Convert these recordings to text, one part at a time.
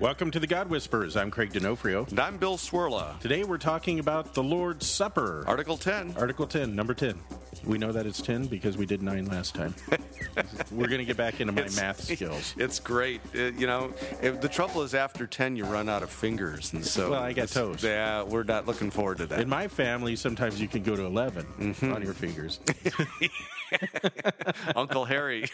Welcome to The God Whispers. I'm Craig D'Onofrio. And I'm Bill Cwirla. Today we're talking about the Lord's Supper. Article 10. Article 10, number 10. We know that it's 10 because we did 9 last time. we're going to get back into my It's- math skills. It's great. It- you know, if, the trouble is after 10, you run out of fingers. And so. Well, I got it's- toes. Yeah, we're not looking forward to that. In my family, sometimes you can go to 11 Mm-hmm. on your fingers. Uncle Harry.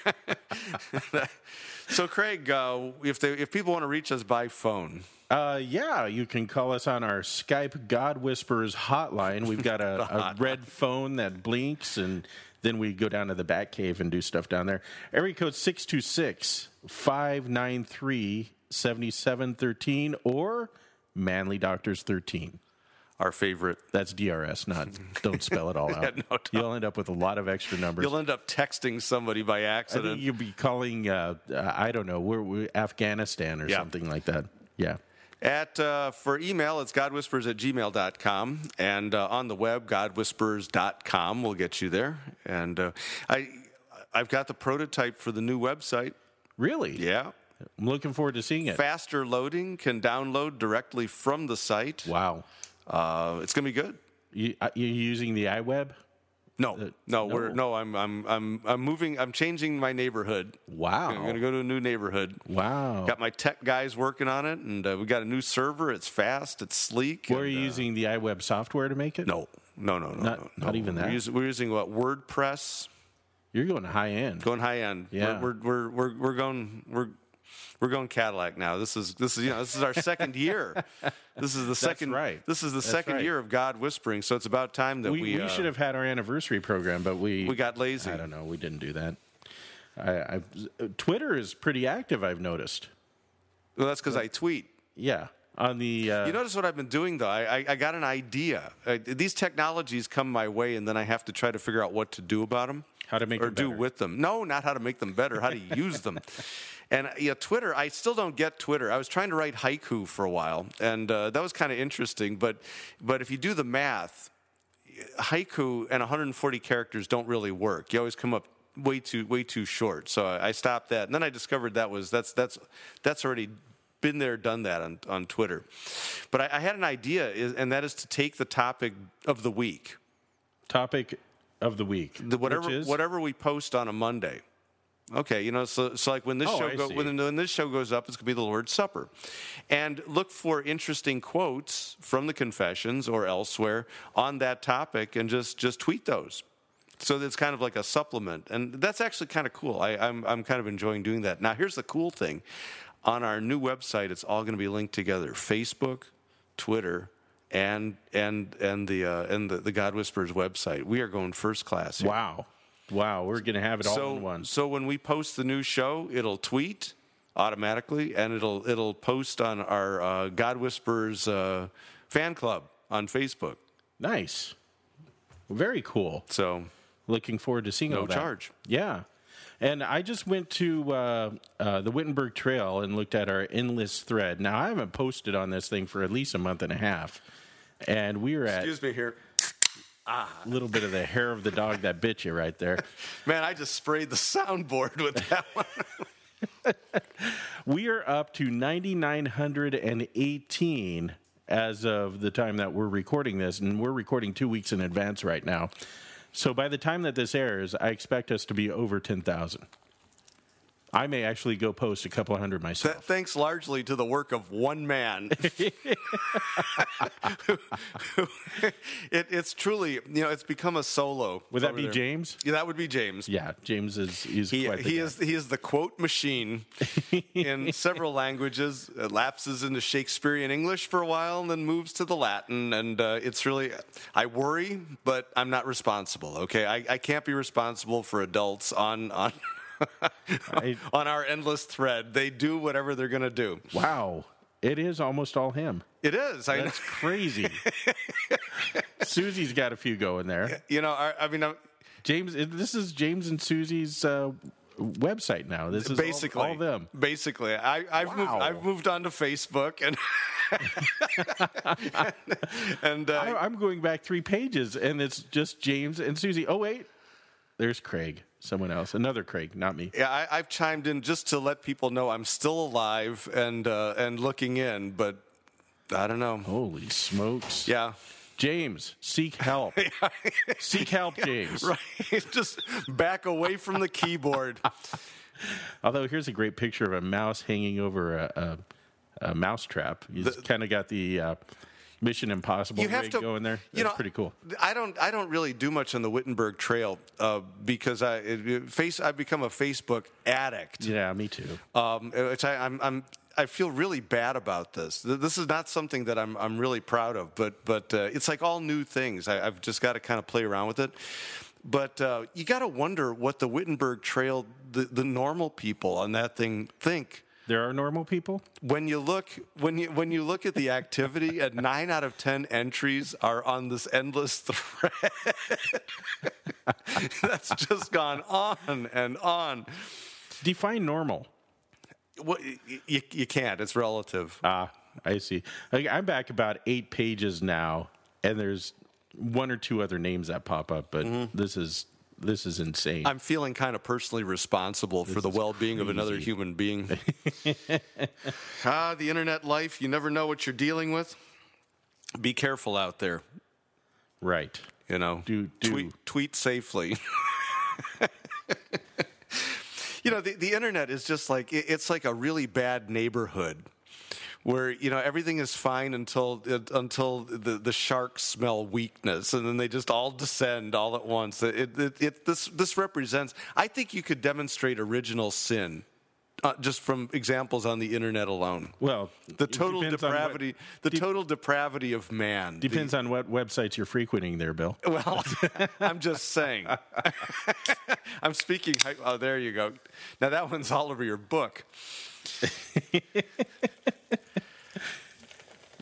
so, Craig, uh, if, they, if people want to reach us by phone, Uh, yeah, you can call us on our Skype God Whispers hotline. We've got a, a red phone that blinks, and then we go down to the back cave and do stuff down there. Area code 626 593 7713 or Manly Doctors 13. Our favorite. That's DRS, not don't spell it all out. Yeah, no. You'll end up with a lot of extra numbers. You'll end up texting somebody by accident. you'll be calling, uh, uh, I don't know, we're, we're Afghanistan or Yeah. something like that. Yeah. At uh, for email, it's godwhispers at gmail.com. And uh, on the web, godwhispers.com will get you there. And uh, I, I've got the prototype for the new website. Really? Yeah. I'm looking forward to seeing it. Faster loading can download directly from the site. Wow. Uh, it's going to be good. You, uh, you're using the iWeb? No, no, we're no. I'm I'm I'm I'm moving. I'm changing my neighborhood. Wow. I'm going to go to a new neighborhood. Wow. Got my tech guys working on it, and uh, we got a new server. It's fast. It's sleek. Were you uh, using the iWeb software to make it? No, no, no, no, Not- no, not no. even We're that? using, we're using what WordPress. You're going high end. Going high end. Yeah. We're we're we're, we're going we're. We're going Cadillac now. This is this is you know this is our second year. This is the second right. This is the That's second right. year of God whispering. So it's about time that we we we, uh, should have had our anniversary program, but we we got lazy. I don't know. We didn't do that. I, I, Twitter is pretty active. I've noticed. Well, that's because I tweet. Yeah, on the uh, You notice what I've been doing though? I, I, I got an idea. Uh, these technologies come my way, and then I have to try to figure out what to do about them. How to make or do better. with them. No, not how to make them better. How to use them. And yeah, Twitter. I still don't get Twitter. I was trying to write haiku for a while, and uh, that was kind of interesting. But but if you do the math, haiku and 140 characters don't really work. You always come up way too way too short. So I, I stopped that, and then I discovered that was that's that's that's already been there, done that on on Twitter. But I, I had an idea, is- and that is to take the topic of the week, topic of the week, the, whatever which is whatever we post on a Monday. Okay, you know, so, so like when this Oh, show go, when, when this show goes up, it's gonna be the Lord's Supper, and look for interesting quotes from the Confessions or elsewhere on that topic, and just just tweet those. So it's kind of like a supplement, and that's actually kind of cool. I, I'm I'm kind of enjoying doing that. Now, here's the cool thing: on our new website, it's all going to be linked together: Facebook, Twitter, and and and the uh, and the, the God Whispers website. We are going first class. here. wow, wow. We're gonna have it all So in one. so when we post the new show, it'll tweet automatically, and it'll it'll post on our uh, God Whispers uh, fan club on Facebook. Nice, very cool. So Looking forward to seeing No all that. charge. Yeah. And I just went to uh, uh, the Wittenberg Trail and looked at our endless thread. Now, I haven't posted on this thing for at least a month and a half. And we are at Excuse me here, a little bit of the hair of the dog that bit you right there. man. I just sprayed the soundboard with that one. We are up to 9,918 as of the time that we're recording this. And we're recording two weeks in advance right now. So by the time that this airs, I expect us to be over 10,000. I may actually go post a couple hundred myself. That thanks largely to the work of one man. it, it's truly, you know, it's become a solo. Would that be there. James? Yeah, that would be James. Yeah, James is he's He, quite the he is he is the quote machine in several languages. Uh, lapses into Shakespearean English for a while, and then moves to the Latin. And uh, it's really, I worry, but I'm not responsible. Okay, I, I can't be responsible for adults on on I- on our endless thread. They do whatever they're going to do. Wow. It is almost all him. It is. I know. That's crazy. Susie's got a few going there. You know, I, I mean, I'm, James, this is James and Susie's uh, website now. This is basically all, them. Basically, I, I've moved. I've moved on to Facebook, and and uh, I, I'm going back three pages, and it's just James and Susie. Oh wait, there's Craig. Someone else, another Craig, not me. yeah, I, I've chimed in just to let people know I'm still alive and uh, and looking in, but I don't know. Holy smokes! Yeah, James, seek help. seek help, James. right. just back away from the keyboard. Although here's a great picture of a mouse hanging over a, a, a mouse trap. He's kind of got the uh, Mission Impossible you have to going there. That's you know, pretty cool. I don't. I don't really do much on the Wittenberg Trail uh, because I it, face. I've become a Facebook addict. Yeah, me too. um, which I, I'm, I'm, I feel really bad about this. This is not something that I'm, I'm really proud of, but, but uh, it's like all new things. I, I've just got to kind of play around with it. But uh, you got to wonder what the Wittenberg Trail, the, the normal people on that thing think. There are normal people. When you look when you when you look at the activity, at nine out of ten entries are on this endless thread. That's just gone on and on. Define normal. What, you, you can't. It's relative. Ah, I see. I'm back about eight pages now, and there's one or two other names that pop up, but this is this is insane. I'm feeling kind of personally responsible for the well-being of another human being. ah, the internet life, you never know what you're dealing with. Be careful out there, right. you know. Do- do. Tweet, tweet safely. you know, the, the internet is just like it- it's like a really bad neighborhood where you know everything is fine until until the, the sharks smell weakness and then they just all descend all at once it, it, it, this this represents i think you could demonstrate original sin uh, just from examples on the internet alone Well, the total on what- depravity the de- total depravity of man The- Depends on what websites you're frequenting there, Bill. well, I'm just saying. I'm speaking. Oh, there you go. Now that one's all over your book.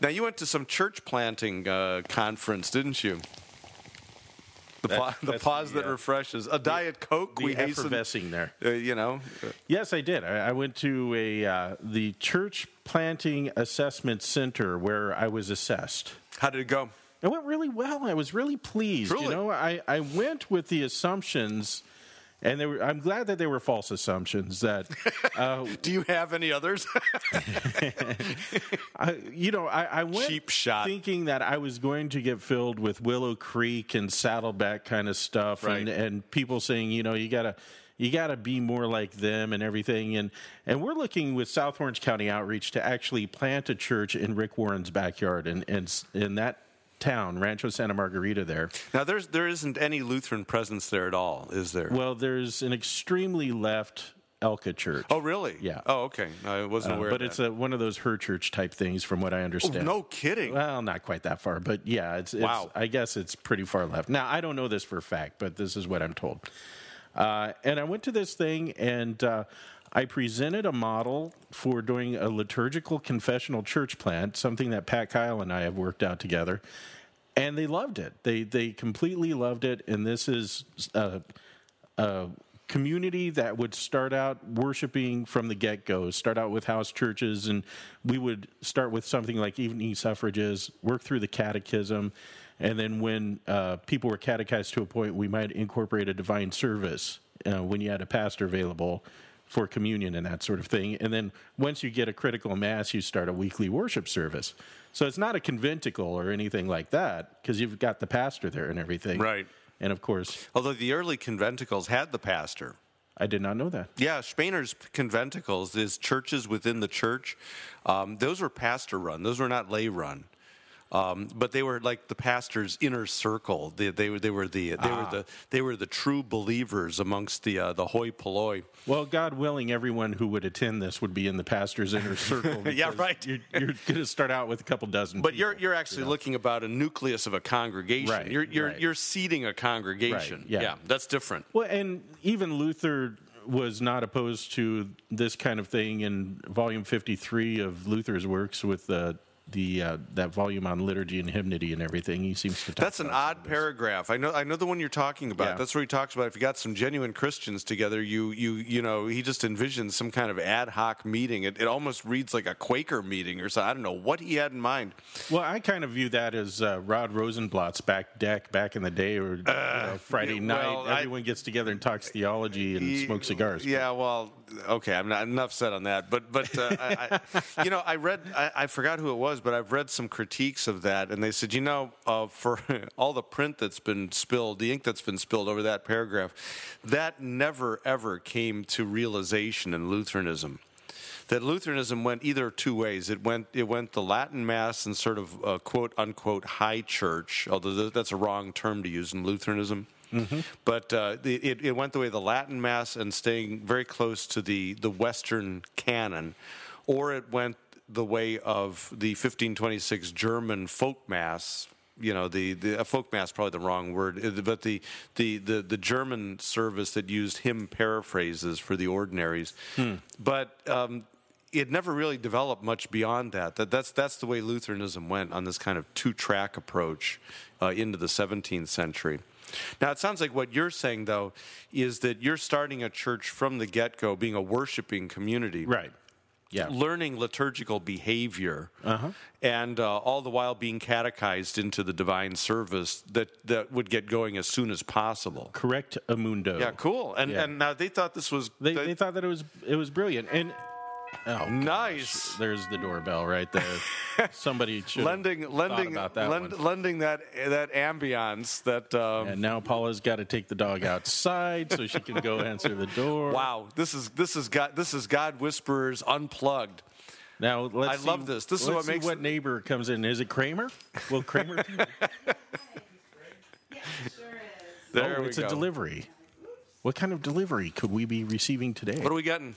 now you went to some church planting uh, conference, didn't you? The, That- pa- the pause the, that uh, refreshes. A diet coke. The we hasten. effervescing there. Uh, you know. Yes, I did. I, I went to a uh, the church planting assessment center where I was assessed. How did it go? It went really well. I was really pleased. You know, I, I went with the assumptions, and were, I'm glad that they were false assumptions. That uh, Do you have any others? I, you know, I, I went Cheap shot. thinking that I was going to get filled with Willow Creek and Saddleback kind of stuff, and, Right. and people saying, you know, you gotta. You got to be more like them and everything, and and we're looking with South Orange County Outreach to actually plant a church in Rick Warren's backyard, and and in that town, Rancho Santa Margarita. There, now there's there isn't any Lutheran presence there at all, is there? well, there's an extremely left ELCA church. oh really? Yeah. Oh okay. I wasn't Uh, aware. but of it's a, one of those her church type things, from what I Oh, understand. no kidding. Well, not quite that far, but yeah, it's, it's Wow. I guess it's pretty far left. Now, I don't know this for a fact, but this is what I'm told. Uh, and I went to this thing and uh, I presented a model for doing a liturgical confessional church plant, something that Pat Kyle and I have worked out together. And they loved it. They they completely loved it. And this is uh, a community that would start out worshiping from the get go, start out with house churches, and we would start with something like evening suffrages, work through the catechism, and then when uh, people were catechized to a point, we might incorporate a divine service uh, when you had a pastor available for communion and that sort of thing. And then once you get a critical mass, you start a weekly worship service. So it's not a conventicle or anything like that because you've got the pastor there and everything. Right. And of course, Although the early conventicles had the pastor. I did not know that. Yeah, Spener's conventicles is churches within the church. Um, those were pastor run. Those were not lay run. Um, but they were like the pastor's inner circle. They, they were they were the they were the they were the true believers amongst the uh, the hoi polloi. Well, God willing, everyone who would attend this would be in the pastor's inner circle. Yeah, right. You're, you're going to start out with a couple dozen. But people. you're you're actually looking about a nucleus of a congregation. Right, you're you're right. you're seeding a congregation. Right, yeah. that's different. well, and even Luther was not opposed to this kind of thing in volume 53 of Luther's works with uh, the uh, that volume on liturgy and hymnody and everything. He seems to. Talk That's an odd paragraph. I know. I know the one you're talking about. Yeah. That's where he talks about if you got some genuine Christians together, you you you know, he just envisions some kind of ad hoc meeting. It, it almost reads like a Quaker meeting or something. I don't know what he had in mind. Well, I kind of view that as uh, Rod Rosenbladt's back deck back in the day, or you know, Friday yeah, night. well, I- everyone gets together and talks theology and smokes cigars. Yeah, well, okay, I'm not enough said on that. But but uh, I, I, you know, I read, I, I forgot who it was, but I've read some critiques of that, and they said, you know, uh, for all the print that's been spilled, the ink that's been spilled over that paragraph, that never ever came to realization in Lutheranism. That Lutheranism went either two ways. It went it went the Latin Mass and sort of uh, quote unquote high church, although that's a wrong term to use in Lutheranism. But uh, it, it went the way of the Latin Mass and staying very close to the, the Western canon, or it went the way of the 1526 German folk mass. You know, the, the uh, folk mass probably the wrong word, uh, but the, the, the, the German service that used hymn paraphrases for the ordinaries. But um, it never really developed much beyond that. That that's that's the way Lutheranism went on this kind of two track approach uh, into the 17th century. Now it sounds like what you're saying though is that you're starting a church from the get go, being a worshiping community, Right. Yeah. Learning liturgical behavior, Uh-huh. and uh, all the while being catechized into the divine service that, that would get going as soon as possible. Correct, Amundo. Yeah, cool. And Yeah. and now they thought this was They, they thought that it was it was brilliant and oh nice. there's the doorbell right there. Somebody should lending thought lending about that lend, one. lending that that ambiance that um, And now Paula's got to take the dog outside so she can go answer the door. wow this is this is God this is God whisperers unplugged Now let's. I see- love this. This is let's what see makes- what neighbor comes in. Is it Kramer? Will Kramer? there oh, we it's go a delivery. What kind of delivery could we be receiving today? what are we getting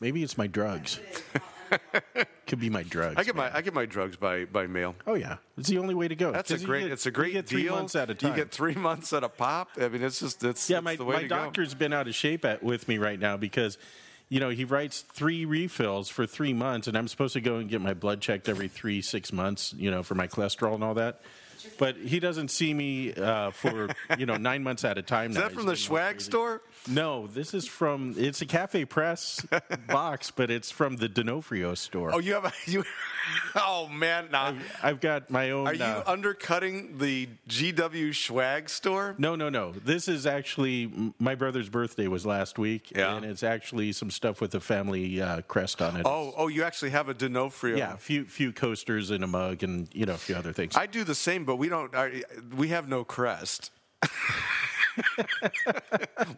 Maybe it's my drugs. could be my drugs. I get my I get my drugs by by mail Oh yeah, it's the only way to go. that's a great get- it's a great you get three deal months at a time. you get three months at a pop I mean it's just it's Yeah, it's my, the way my to go. doctor's been out of shape at, with me right now because, you know, he writes three refills for three months, and I'm supposed to go and get my blood checked every three, six months, you know, for my cholesterol and all that. But he doesn't see me uh, for, you know, nine months at a time is now. that He's from the swag store No, this is from, it's a Cafe Press box, but it's from the D'Onofrio store. oh you have a, you oh man now I've got my own. are you uh, undercutting the GW swag store No, no, no. This is actually my brother's birthday was last week, Yeah. and it's actually some stuff with the family uh, crest on it. oh oh you actually have a D'Onofrio yeah, a few few coasters and a mug, and you know a few other things. I do the same, but we don't. Our, we have no crest.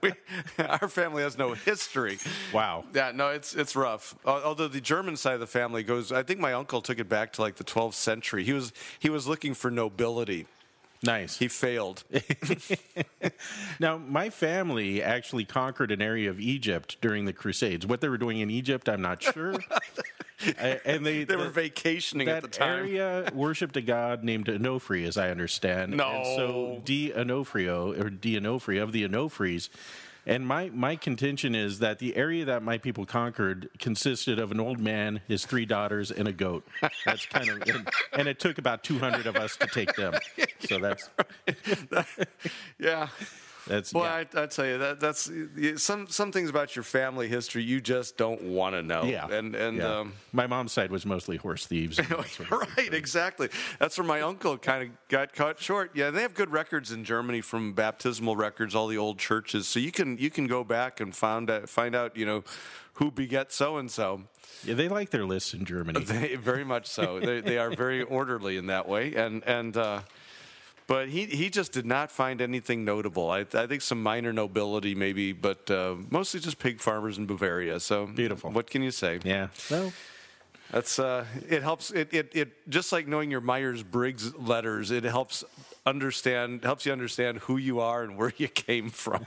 we, our family has no history. wow. Yeah, no, it's it's rough. Although the German side of the family goes, I think my uncle took it back to like the 12th century. He was he was looking for nobility. Nice. He failed. now, my family actually conquered an area of Egypt during the Crusades. What they were doing in Egypt, I'm not sure. I- and they They were the- vacationing that at the time. area worshipped a god named Onofri, as I understand. No. And so D Onofrio or D Onofri of the Onofris. And my, my contention is that the area that my people conquered consisted of an old man, his three daughters, and a goat. That's kind of, and, and it took about 200 of us to take them. So that's, Yeah. That's, Boy, yeah. I, I tell you that that's some some things about your family history you just don't want to know. Yeah. And and yeah. um, my mom's side was mostly horse thieves. sort of right, exactly. That's where my uncle kind of got caught short. Yeah, they have good records in Germany from baptismal records, all the old churches. So you can you can go back and find out, find out, you know, who beget so and so. Yeah, they like their lists in Germany. They very much so. they they are very orderly in that way, and and. Uh, but he, he just did not find anything notable. I, I think some minor nobility, maybe, but uh, mostly just pig farmers in Bavaria. So Beautiful. What can you say? Yeah. Well, That's uh, it helps it, it it just like knowing your Myers Briggs letters. It helps understand helps you understand who you are and where you came from.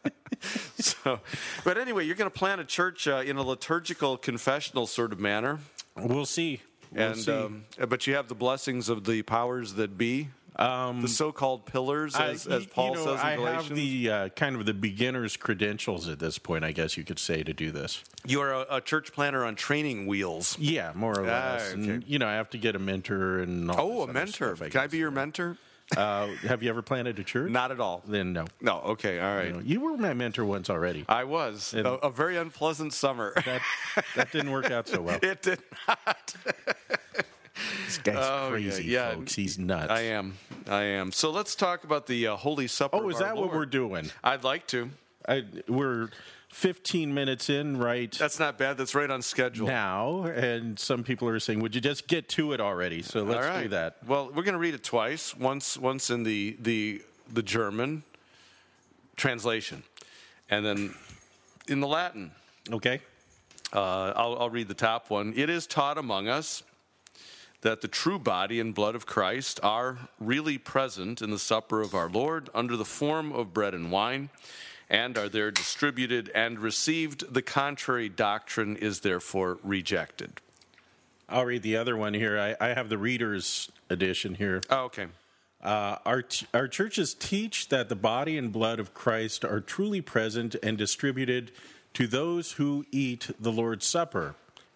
so, but anyway, you're going to plant a church uh, in a liturgical confessional sort of manner, we'll see. We'll and see. um, but you have the blessings of the powers that be. The so-called pillars, as, I- as Paul know, says in I Galatians. have the uh, kind of the beginner's credentials at this point, I guess you could say, to do this. you are a, a church planner on training wheels. Yeah, more or Ah, less. okay. And, you know, I have to get a mentor and all Oh, a other mentor. stuff, Can I guess. be your mentor? Uh, have you ever planted a church? Not at all. Then no. No. Okay. All right. You, know, you were my mentor once already. I was a, a very unpleasant summer. That, that didn't work out so well. it did not. This guy's Oh, crazy, yeah. folks. He's nuts. I am. I am. So let's talk about the uh, Holy Supper. Oh, is that what we're doing? I'd like to. I, we're 15 minutes in right That's not bad. That's right on schedule. now, and some people are saying, "Would you just get to it already?" So let's All right. do that. Well, we're going to read it twice. Once, once in the the the German translation, and then in the Latin. Okay. Uh, I'll, I'll read the top one. It is taught among us that the true body and blood of Christ are really present in the supper of our Lord under the form of bread and wine, and are there distributed and received. The contrary doctrine is therefore rejected. I'll read the other one here. I, I have the reader's edition here. Oh, okay. Uh, our, t- our churches teach that the body and blood of Christ are truly present and distributed to those who eat the Lord's Supper.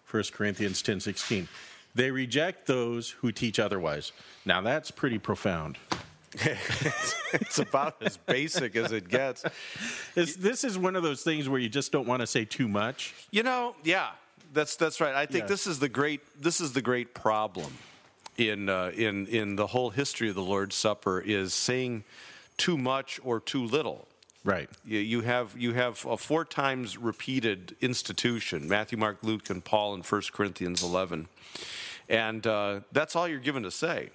1 Corinthians 10:16. They reject those who teach otherwise. Now that's pretty profound. It's about as basic as it gets. This, this is one of those things where you just don't want to say too much. You know, yeah, that's that's right. I think Yeah. this is the great this is the great problem in uh, in in the whole history of the Lord's Supper is saying too much or too little. Right. You, you have you have a four times repeated institution: Matthew, Mark, Luke, and Paul in 1 Corinthians 11, and uh, that's all you're given to say.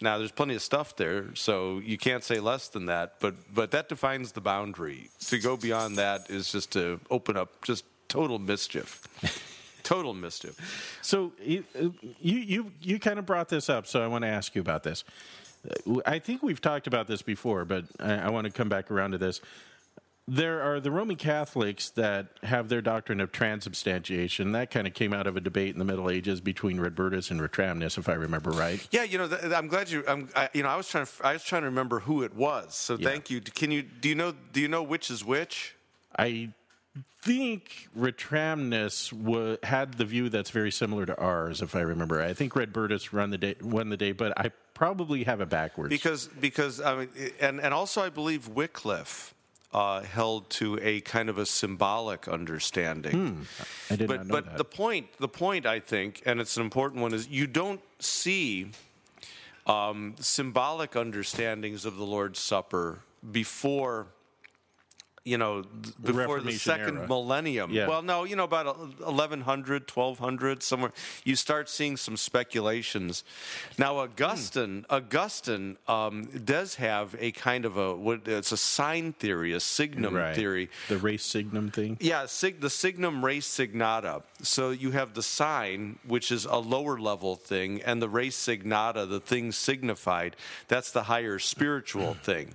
Now, there's plenty of stuff there, so you can't say less than that. But but that defines the boundary. To go beyond that is just to open up just total mischief. total mischief. So you you you, you kind of brought this up, so I want to ask you about this. I think we've talked about this before, but I, I want to come back around to this. There are the Roman Catholics that have their doctrine of transubstantiation. That kind of came out of a debate in the Middle Ages between Radbertus and Ratramnus, if I remember right. Yeah, you know, th- I'm glad you. I'm, I, you know, I was trying. To, I was trying to remember who it was. So Yeah. thank you. Can you? Do you know? Do you know which is which? I think Ratramnus wa had the view that's very similar to ours, if I remember. I think Radbertus run the day, won the day, but I probably have it backwards. Because because I mean, and and also I believe Wycliffe uh, held to a kind of a symbolic understanding. I did but not know but that. the point the point I think, and it's an important one, is you don't see um, symbolic understandings of the Lord's Supper before. You know, before the second era. millennium. Yeah. Well, no, you know, about 1100, 1200, somewhere, you start seeing some speculations. Now, Augustine, Augustine um, does have a kind of a, what, it's a sign theory, a signum right. theory. The res signum thing. Yeah, sig- the signum res signata. So you have the sign, which is a lower level thing, and the res signata, the thing signified, that's the higher spiritual thing.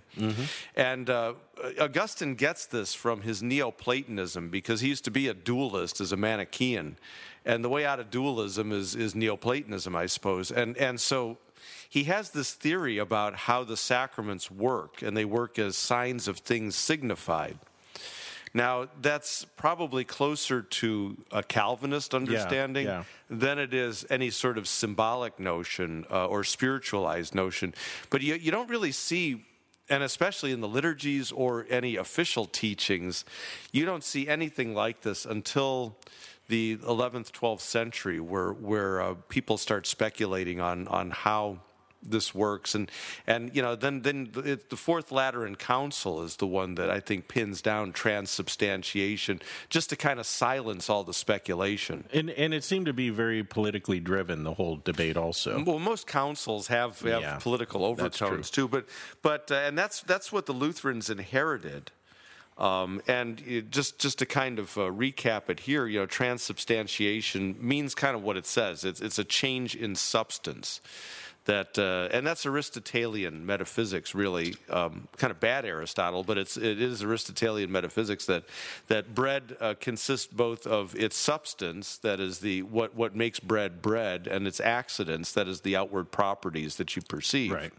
And uh, Augustine gets this from his Neoplatonism because he used to be a dualist as a Manichaean. And the way out of dualism is, is Neoplatonism, I suppose. And, and so he has this theory about how the sacraments work, and they work as signs of things signified. Now, that's probably closer to a Calvinist understanding yeah. than it is any sort of symbolic notion uh, or spiritualized notion. But you, you don't really see, and especially in the liturgies or any official teachings, you don't see anything like this until the 11th, 12th century, where, where uh, people start speculating on, on how this works and and you know then then it, the fourth lateran council is the one that i think pins down transubstantiation just to kind of silence all the speculation And and it seemed to be very politically driven the whole debate also. well most councils have have Yeah, political overtones too but but uh, and that's that's what the lutherans inherited um, and it, just just to kind of uh, recap it here, you know, transubstantiation means kind of what it says. It's it's a change in substance. That uh, and that's Aristotelian metaphysics, really um, kind of bad Aristotle, but it's it is Aristotelian metaphysics that that bread uh, consists both of its substance, that is the what what makes bread bread, and its accidents, that is the outward properties that you perceive. Right.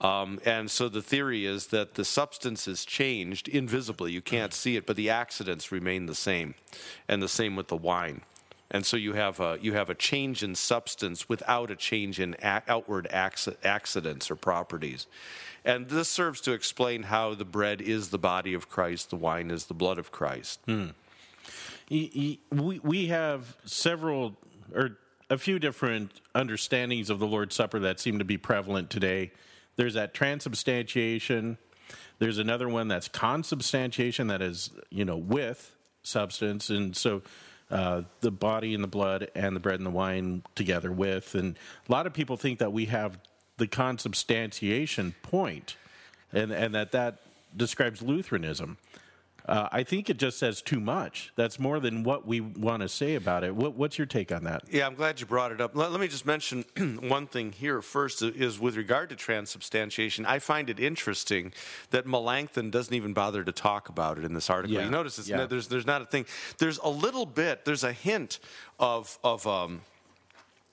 Um, and so the theory is that the substance is changed invisibly. You can't see it, but the accidents remain the same. And the same with the wine. And so you have a, you have a change in substance without a change in a- outward acci- accidents or properties. And this serves to explain how the bread is the body of Christ, the wine is the blood of Christ. Hmm. Y- we we have several or a few different understandings of the Lord's Supper that seem to be prevalent today. There's that transubstantiation. There's another one that's consubstantiation, that is, you know, with substance, and so uh, the body and the blood and the bread and the wine together with. And a lot of people think that we have the consubstantiation point, and and that that describes Lutheranism. Uh, I think it just says too much. That's more than what we want to say about it. What, what's your take on that? Yeah, I'm glad you brought it up. Let, let me just mention one thing here first is with regard to transubstantiation. I find it interesting that Melanchthon doesn't even bother to talk about it in this article. Yeah, You notice it's yeah. no- there's there's not a thing. There's a little bit. There's a hint of of um,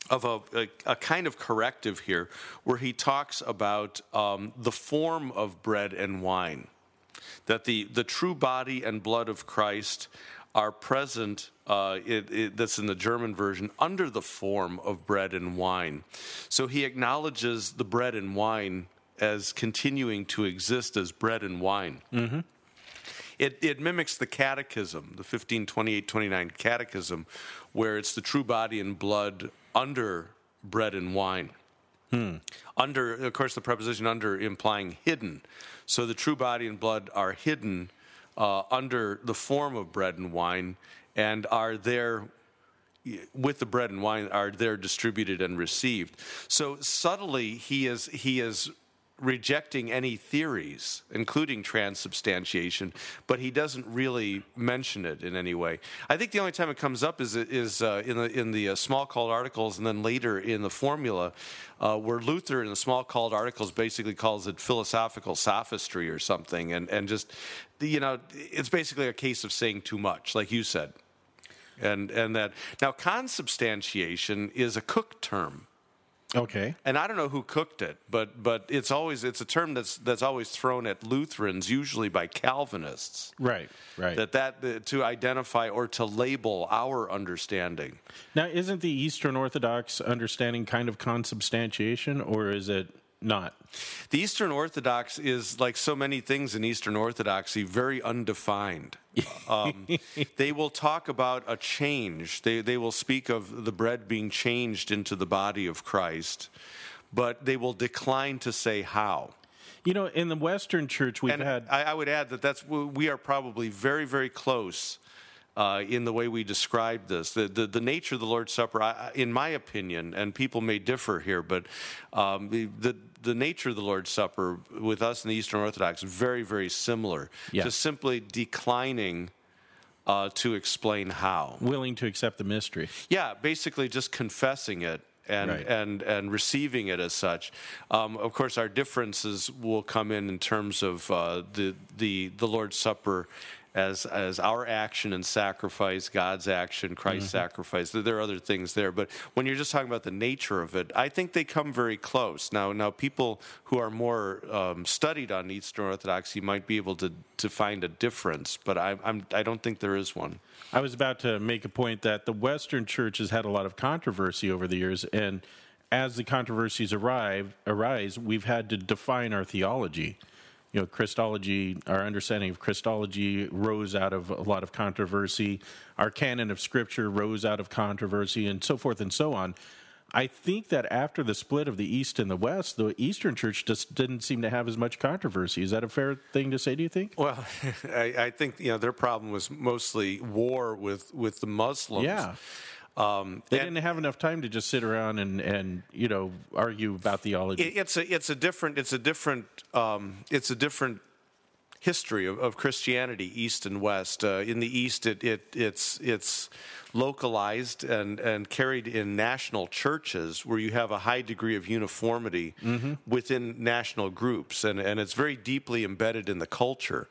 of a, a, a kind of corrective here, where he talks about um, the form of bread and wine, that the the true body and blood of Christ are present. Uh, it, it, that's in the German version under the form of bread and wine. So he acknowledges the bread and wine as continuing to exist as bread and wine. It, it mimics the catechism, the 1528 29 catechism, where it's the true body and blood under bread and wine. Under, of course, the preposition under implying hidden. So the true body and blood are hidden uh, under the form of bread and wine and are there with the bread and wine are there distributed and received. So subtly he is he is rejecting any theories, including transubstantiation, but he doesn't really mention it in any way. I think the only time it comes up is is uh, in the in the uh, Smalcald articles, and then later in the formula, uh, where Luther in the Smalcald articles basically calls it philosophical sophistry or something, and and just you know it's basically a case of saying too much, like you said. And and that now consubstantiation is a cook term Okay. and I don't know who cooked it, but but it's always it's a term that's that's always thrown at Lutherans, usually by Calvinists. Right. Right. That that uh, to identify or to label our understanding. now, isn't the Eastern Orthodox understanding kind of consubstantiation, or is it not? The Eastern Orthodox is like so many things in Eastern Orthodoxy, very undefined. Um, they will talk about a change. They they will speak of the bread being changed into the body of Christ, but they will decline to say how. You know, in the Western Church, we've and had. I, I would add that that's we are probably very very close uh, in the way we describe this. The, the the nature of the Lord's Supper, I, in my opinion, and people may differ here, but um, the, the the nature of the Lord's Supper with us in the Eastern Orthodox is very very similar. Yeah. Just simply declining. Uh, to explain how, willing to accept the mystery. yeah, basically just confessing it and Right. and and receiving it as such. Um, of course, our differences will come in in terms of uh, the the the Lord's Supper. As, as our action and sacrifice, God's action, Christ's Mm-hmm. sacrifice, there are other things there. But when you're just talking about the nature of it, I think they come very close. Now, now people who are more um, studied on Eastern Orthodoxy might be able to, to find a difference, but I, I'm, I don't think there is one. I was about to make a point that the Western Church has had a lot of controversy over the years, and as the controversies arrive, arise, we've had to define our theology. You know, Christology, our understanding of Christology rose out of a lot of controversy. Our canon of Scripture rose out of controversy, and so forth and so on. I think that after the split of the East and the West, the Eastern Church just didn't seem to have as much controversy. Is that a fair thing to say? Do you think? Well, I, I think you know their problem was mostly war with with the Muslims. Yeah. Um, They and didn't have enough time to just sit around and, and you know argue about theology. it, it's a it's a different it's a different um, it's a different history of, of Christianity, East and West. Uh, in the East, it, it it's it's localized and, and carried in national churches where you have a high degree of uniformity within national groups, and, and it's very deeply embedded in the culture.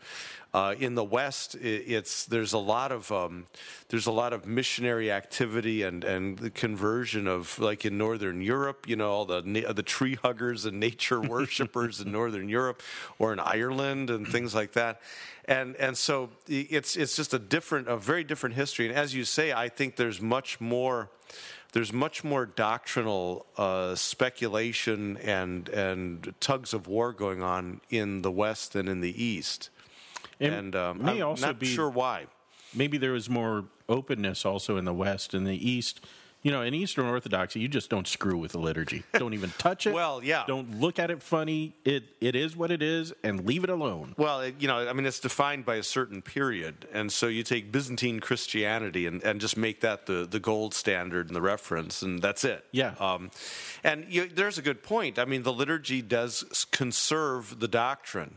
Uh, in the West, it's there's a lot of um, there's a lot of missionary activity and and the conversion of like in Northern Europe, you know, all the the tree huggers and nature worshippers in Northern Europe, or in Ireland and things like that. And and so it's it's just a different, a very different history. And as you say, I think there's much more there's much more doctrinal uh, speculation and and tugs of war going on in the West than in the East. It And um, I'm also not be- sure why. maybe there was more openness also in the West. In the East, you know, in Eastern Orthodoxy, you just don't screw with the liturgy. Don't even touch it. Well, yeah. Don't look at it funny. It it is what it is, and leave it alone. Well, it, you know, I mean, it's defined by a certain period, and so you take Byzantine Christianity and, and just make that the, the gold standard and the reference, and that's it. Yeah. Um, and you, there's a good point. I mean, the liturgy does conserve the doctrine.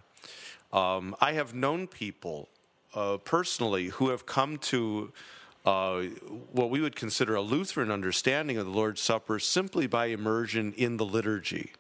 Um, I have known people uh, personally who have come to uh, what we would consider a Lutheran understanding of the Lord's Supper simply by immersion in the liturgy.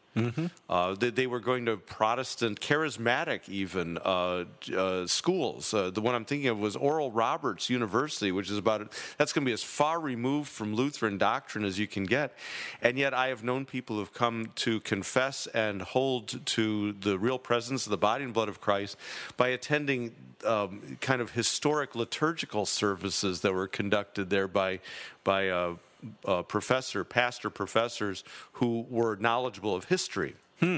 Uh, they, they were going to Protestant, charismatic even uh, uh, schools. Uh, the one I'm thinking of was Oral Roberts University, which is about that's going to be as far removed from Lutheran doctrine as you can get. And yet, I have known people who've come to confess and hold to the real presence of the body and blood of Christ by attending um, kind of historic liturgical services that were conducted there by by. Uh, professor, pastor professors who were knowledgeable of history,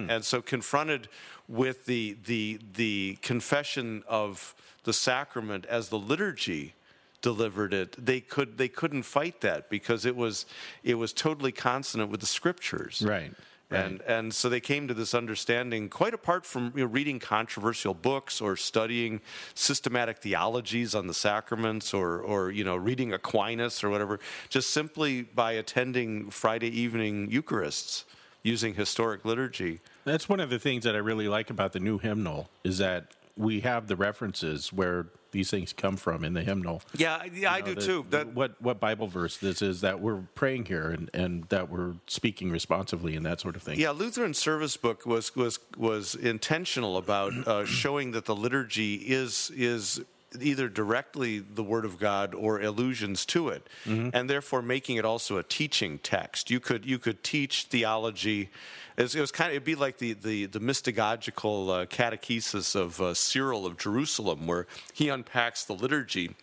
and so confronted with the the the confession of the sacrament as the liturgy delivered it, they could they couldn't fight that because it was it was totally consonant with the scriptures. Right. And and so they came to this understanding quite apart from you know, reading controversial books or studying systematic theologies on the sacraments or or you know reading Aquinas or whatever, just simply by attending Friday evening Eucharists using historic liturgy. That's one of the things that I really like about the new hymnal is that we have the references where these things come from in the hymnal. Yeah, yeah, I know, do the- too. That what what Bible verse this is that we're praying here and, and that we're speaking responsively and that sort of thing. Yeah, Lutheran Service Book was was was intentional about uh, showing that the liturgy is is either directly the Word of God or allusions to it, and therefore making it also a teaching text. You could you could teach theology. It was, it was kind of it'd be like the the the mystagogical uh, catechesis of uh, Cyril of Jerusalem, where he unpacks the liturgy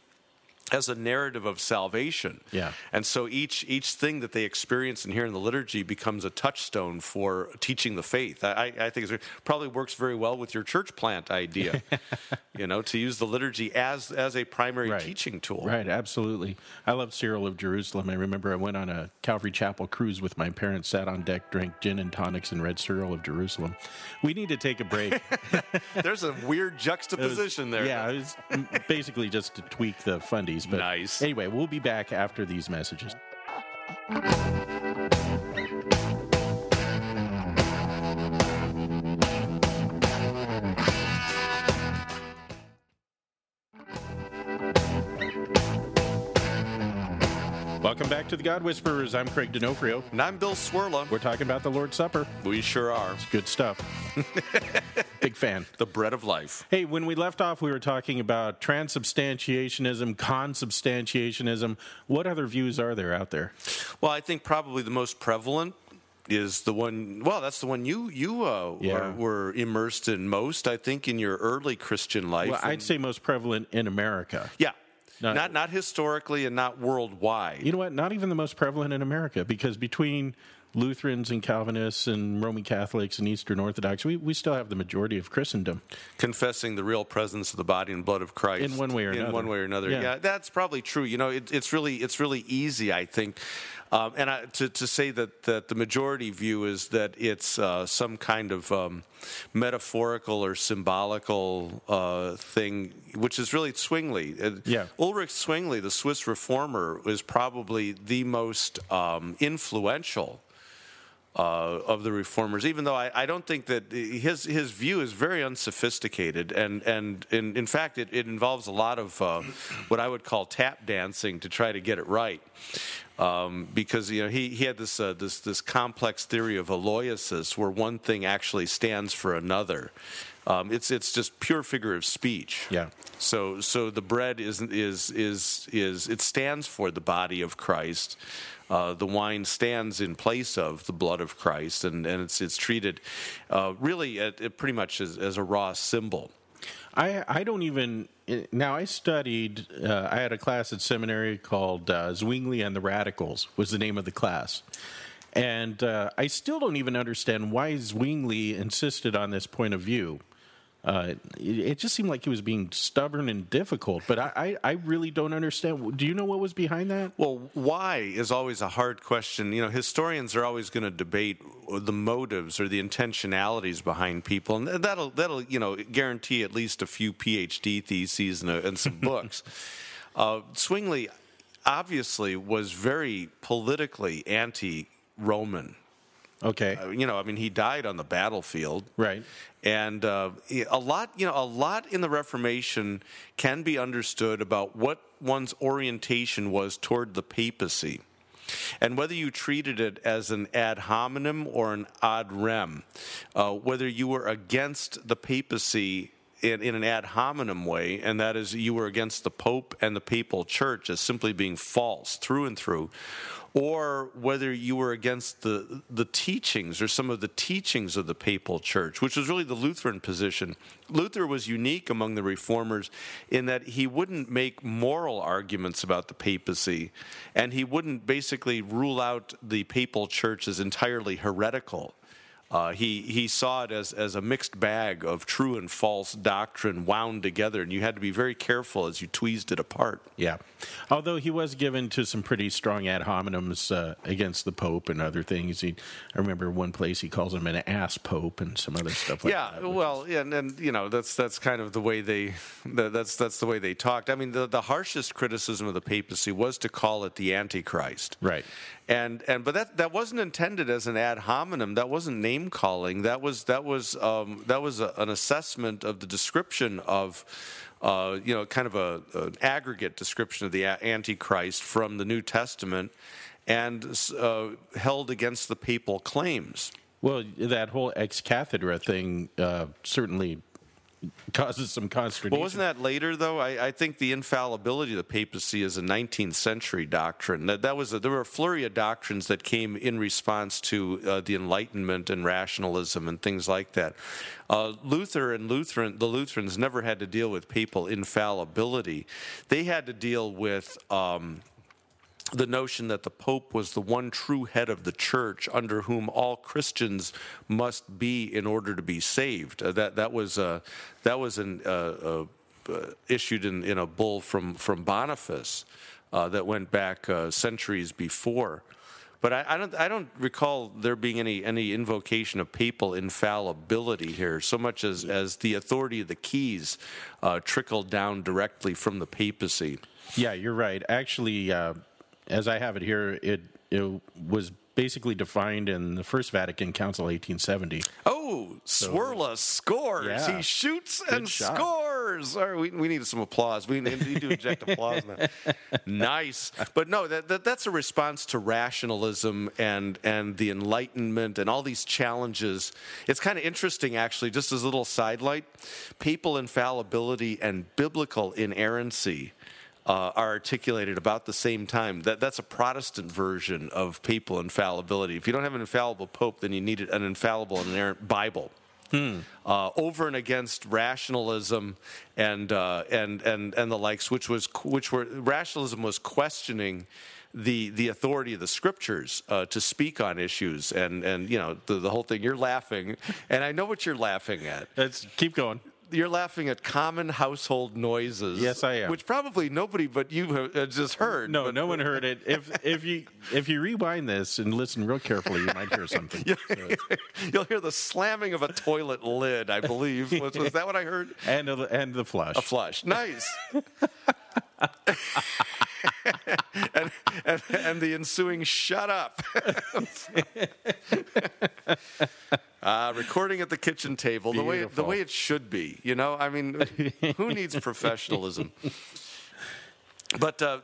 as a narrative of salvation. Yeah. And so each each thing that they experience and hear in the liturgy becomes a touchstone for teaching the faith. I, I think it probably works very well with your church plant idea. you know, to use the liturgy as as a primary Right. teaching tool. Right, absolutely. I love Cyril of Jerusalem. I remember I went on a Calvary Chapel cruise with my parents, sat on deck, drank gin and tonics, and read Cyril of Jerusalem. We need to take a break. There's a weird juxtaposition there. Yeah, it was basically just to tweak the But Nice. Anyway, we'll be back after these messages. Welcome back to the God Whisperers. I'm Craig D'Onofrio. And I'm Bill Cwirla. We're talking about the Lord's Supper. We sure are. Good stuff. Big fan. The bread of life. Hey, when we left off, we were talking about transubstantiationism, consubstantiationism. What other views are there out there? Well, I think probably the most prevalent is the one. Well, that's the one you you uh, Yeah. were, were immersed in most. I think in your early Christian life. Well, I'd say most prevalent in America. yeah, Not- not not historically and not worldwide. You know what? Not even the most prevalent in America, because between Lutherans and Calvinists and Roman Catholics and Eastern Orthodox, we, we still have the majority of Christendom. confessing the real presence of the body and blood of Christ In one way or in another. one way or another. Yeah. Yeah, that's probably true. You know, it, it's really it's really easy, I think, um, and I, to to say that that the majority view is that it's uh, some kind of um, metaphorical or symbolical uh, thing, which is really Zwingli. Uh, Yeah. Ulrich Zwingli, the Swiss reformer, is probably the most um, influential uh, of the reformers, even though I, I don't think that his his view is very unsophisticated, and and in, in fact it, it involves a lot of uh, what I would call tap dancing to try to get it right. um, because you know he, he had this uh, this this complex theory of alloeosis, where one thing actually stands for another. Um, it's it's just pure figure of speech. Yeah. So so the bread is is is is it stands for the body of Christ. Uh, the wine stands in place of the blood of Christ, and, and it's it's treated uh, really at, at pretty much as, as a raw symbol. I I don't even now. I studied. Uh, I had a class at seminary called uh, Zwingli and the Radicals was the name of the class, and uh, I still don't even understand why Zwingli insisted on this point of view. Uh, it, it, just seemed like he was being stubborn and difficult, but I, I, I, really don't understand. Do you know what was behind that? Well, why is always a hard question. You know, historians are always going to debate the motives or the intentionalities behind people, and that'll that'll you know guarantee at least a few PhD theses and, a, and some books. Uh, Zwingli obviously was very politically anti-Roman. Okay. Uh, you know, I mean, he died on the battlefield. Right. And uh, a lot, you know, a lot in the Reformation can be understood about what one's orientation was toward the papacy. And whether you treated it as an ad hominem or an ad rem, uh, whether you were against the papacy in, in, an ad hominem way, and that is you were against the Pope and the papal church as simply being false through and through, or whether you were against the, the teachings or some of the teachings of the papal church, which was really the Lutheran position. Luther was unique among the reformers in that he wouldn't make moral arguments about the papacy, and he wouldn't basically rule out the papal church as entirely heretical. Uh, he he saw it as as a mixed bag of true and false doctrine wound together, and you had to be very careful as you tweezed it apart. Yeah, although he was given to some pretty strong ad hominems uh, against the Pope and other things. He, I remember one place he calls him an ass Pope and some other stuff like yeah, that. Yeah, well, is... and, and you know that's that's kind of the way they that's that's the way they talked. I mean, the the harshest criticism of the papacy was to call it the Antichrist. Right and and but that that wasn't intended as an ad hominem. That wasn't name calling. That was that was um, that was a, an assessment of the description of. Uh, you know, kind of a, an aggregate description of the Antichrist from the New Testament, and uh, held against the papal claims. Well, that whole ex cathedra thing uh, certainly causes some consternation. Well, wasn't that later though? I, I, think the infallibility of the papacy is a 19th century doctrine. That, that was a, there were a flurry of doctrines that came in response to uh, the Enlightenment and rationalism and things like that. Uh, Luther and Lutheran, the Lutherans never had to deal with papal infallibility. They had to deal with. Um, the notion that the Pope was the one true head of the church under whom all Christians must be in order to be saved. Uh, that that was uh, that was an, uh, uh, uh issued in, in a bull from from Boniface uh, that went back centuries before. But I, I, don't I don't recall there being any any invocation of papal infallibility here, so much as as the authority of the keys trickled down directly from the papacy. Yeah, you're right. Actually as I have it here, it it was basically defined in the First Vatican Council, 1870. Oh, so, Cwirla scores! Yeah. He shoots Good and shot. scores. All right, we, we need some applause. We need, to inject applause now. nice, but no, that, that that's a response to rationalism and and the Enlightenment and all these challenges. It's kind of interesting, actually. Just as a little sidelight, papal infallibility and biblical inerrancy uh, are articulated about the same time. That, that's a Protestant version of papal infallibility. If you don't have an infallible pope, then you need an infallible and inerrant Bible. Hmm. Uh, over and against rationalism and uh, and and and the likes, which was which were rationalism was questioning the the authority of the scriptures uh, to speak on issues and and you know the, the whole thing. You're laughing, and I know what you're laughing at. Let's keep going you're laughing at common household noises. Yes, I am. Which probably nobody but you have uh, just heard. No, no one heard it. If if you if you rewind this and listen real carefully, you might hear something. You'll hear the slamming of a toilet lid. I believe was, was that what I heard? And a, and the flush. A flush. Nice. and, and, and, the ensuing shut up. Uh, recording at the kitchen table, the way, the way it should be. You know, I mean, who needs professionalism? But uh,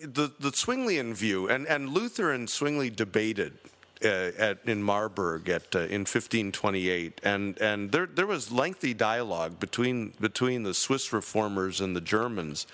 the the Zwinglian view, and and Luther and Zwingli debated. Uh, at, in Marburg at uh, in 1528, and and there there was lengthy dialogue between between the Swiss reformers and the Germans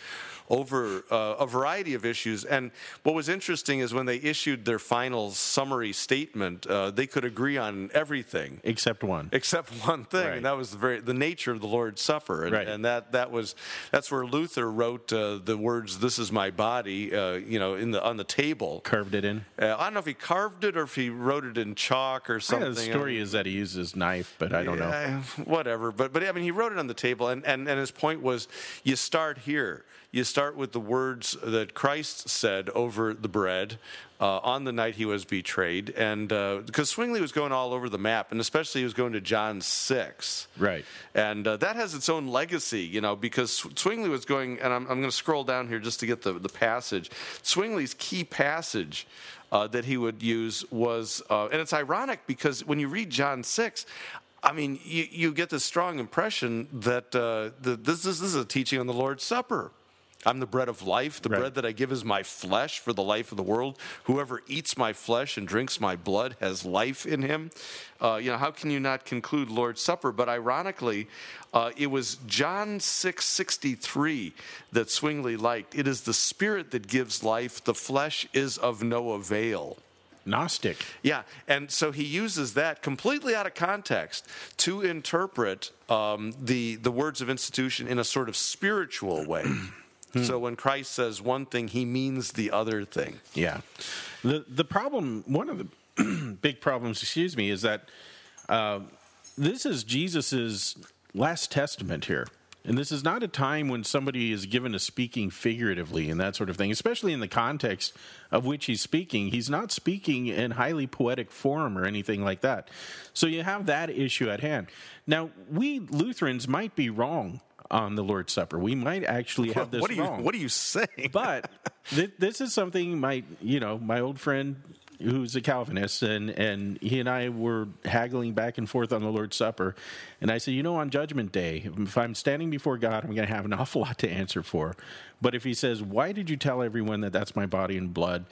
over uh, a variety of issues. And what was interesting is when they issued their final summary statement, uh, they could agree on everything except one. Except one thing, right. and that was the very the nature of the Lord's Supper. And, right. and that that was that's where Luther wrote uh, the words "This is my body," uh, you know, in the on the table. Carved it in. Uh, I don't know if he carved it or if he wrote it in chalk or something. Yeah, the story is that he used his knife, but I don't yeah, know. Whatever, but but I mean, he wrote it on the table, and, and and his point was, you start here. You start with the words that Christ said over the bread uh, on the night he was betrayed, and because uh, Zwingli was going all over the map, and especially he was going to John six, right? And uh, that has its own legacy, you know, because Zwingli was going, and I'm, I'm going to scroll down here just to get the the passage. Zwingli's key passage. Uh, that he would use was, uh, and it's ironic because when you read John 6, I mean, you, you get this strong impression that uh, the, this, is, this is a teaching on the Lord's Supper. I'm the bread of life. The right. bread that I give is my flesh for the life of the world. Whoever eats my flesh and drinks my blood has life in him. Uh, you know, how can you not conclude Lord's Supper? But ironically, uh, it was John 6:63 that Zwingli liked. It is the spirit that gives life. The flesh is of no avail. Gnostic. Yeah, and so he uses that completely out of context to interpret um, the the words of institution in a sort of spiritual way. So when Christ says one thing, he means the other thing. Yeah. The the problem, one of the big problems, excuse me, is that uh, this is Jesus's last testament here. And this is not a time when somebody is given to speaking figuratively and that sort of thing, especially in the context of which he's speaking. He's not speaking in highly poetic form or anything like that. So you have that issue at hand. Now, we Lutherans might be wrong on the Lord's Supper. We might actually have this what are you, wrong. What are you saying? but th- this is something my you know my old friend who's a Calvinist and and he and I were haggling back and forth on the Lord's Supper, and I said, you know, on Judgment Day, if I'm standing before God, I'm going to have an awful lot to answer for. But if He says, why did you tell everyone that that's my body and blood?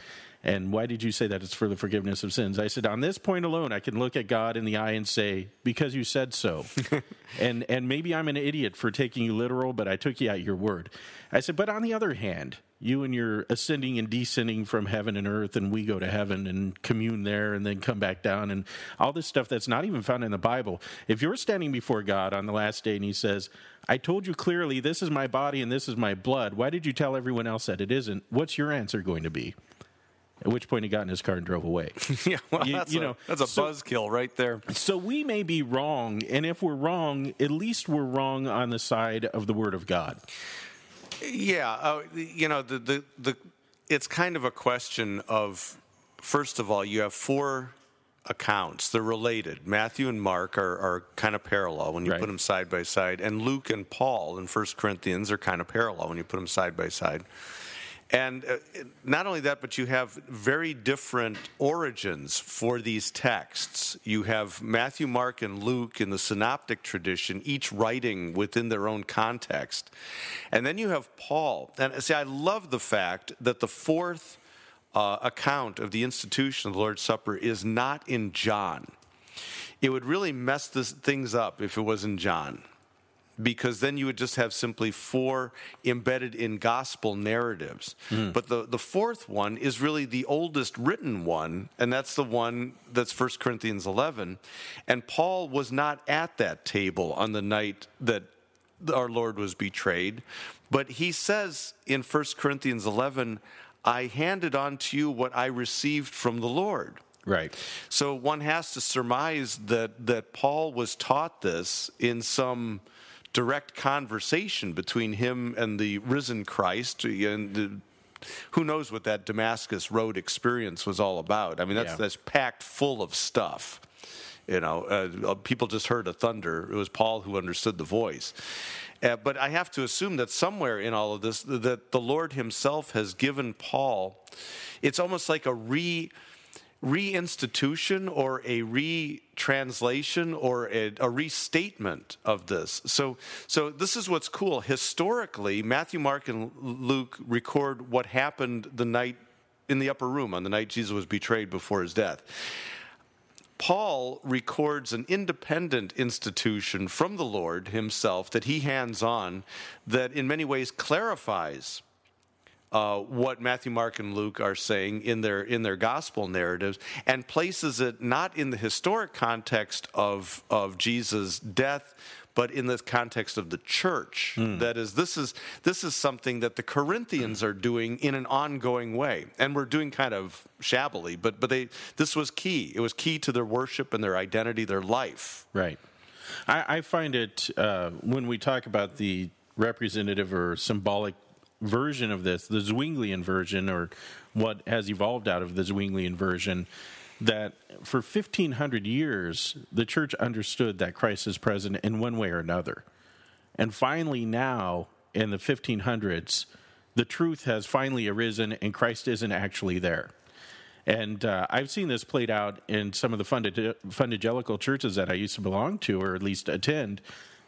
And why did you say that it's for the forgiveness of sins? I said, on this point alone, I can look at God in the eye and say, because you said so. and and maybe I'm an idiot for taking you literal, but I took you at your word. I said, but on the other hand, you and your ascending and descending from heaven and earth, and we go to heaven and commune there and then come back down, and all this stuff that's not even found in the Bible. If you're standing before God on the last day and He says, I told you clearly, this is my body and this is my blood, why did you tell everyone else that it isn't? What's your answer going to be? At which point he got in his car and drove away. yeah, well, You- that's you a, know, that's a so- buzzkill right there. So we may be wrong, and if we're wrong, at least we're wrong on the side of the Word of God. Yeah, uh, you know, the, the the it's kind of a question of first of all, you have four accounts. They're related. Matthew and Mark are, are kind of parallel when you Right. put them side by side, and Luke and Paul in First Corinthians are kind of parallel when you put them side by side. And uh, not only that, but you have very different origins for these texts. You have Matthew, Mark, and Luke in the synoptic tradition, each writing within their own context. And then you have Paul. And see, I love the fact that the fourth uh, account of the institution of the Lord's Supper is not in John. It would really mess this, things up if it was in John because then you would just have simply four embedded in gospel narratives. Hmm. But the, the fourth one is really the oldest written one, and that's the one that's 1 Corinthians 11. And Paul was not at that table on the night that our Lord was betrayed, but he says in 1 Corinthians 11, I handed on to you what I received from the Lord. Right. So one has to surmise that that Paul was taught this in some direct conversation between him and the risen Christ. And the, who knows what that Damascus Road experience was all about? I mean, that's Yeah. that's packed full of stuff. You know, uh, people just heard a thunder. It was Paul who understood the voice. Uh, but I have to assume that somewhere in all of this, that the Lord Himself has given Paul. It's almost like a re reinstitution or a retranslation or a, a, restatement of this. So, so this is what's cool. Historically, Matthew, Mark, and Luke record what happened the night in the upper room on the night Jesus was betrayed before his death. Paul records an independent institution from the Lord himself that he hands on that in many ways clarifies uh, what Matthew, Mark, and Luke are saying in their in their gospel narratives, and places it not in the historic context of of Jesus' death, but in the context of the church. Mm. That is, this is this is something that the Corinthians are doing in an ongoing way, and we're doing kind of shabbily, but but they this was key. It was key to their worship and their identity, their life. Right. I, I find it uh, when we talk about the representative or symbolic version of this, the Zwinglian version, or what has evolved out of the Zwinglian version that for 1500 years the church understood that Christ is present in one way or another. And finally now in the 1500s the truth has finally arisen and Christ isn't actually there. And uh, I've seen this played out in some of the fundagelical churches that I used to belong to, or at least attend,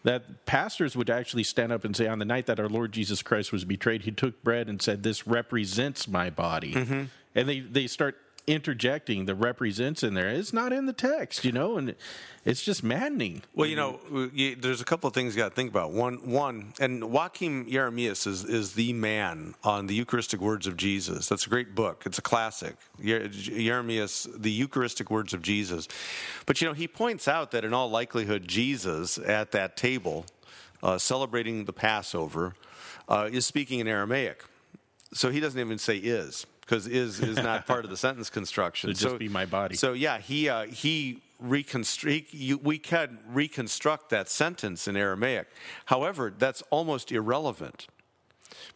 that pastors would actually stand up and say, On the night that our Lord Jesus Christ was betrayed, he took bread and said, This represents my body. Mm-hmm. And they, they start interjecting the represents in there. It's not in the text, you know, and it's just maddening. Well, you know, there's a couple of things you got to think about. One, one, and Joachim Jeremias is is the man on the Eucharistic words of Jesus. That's a great book. It's a classic. Jeremias, the Eucharistic words of Jesus. But you know, he points out that in all likelihood, Jesus at that table, uh, celebrating the Passover, uh, is speaking in Aramaic. So he doesn't even say is because is is not part of the sentence construction. It'd so, just be my body. So yeah, he uh, he reconstruct. we can reconstruct that sentence in Aramaic. However, that's almost irrelevant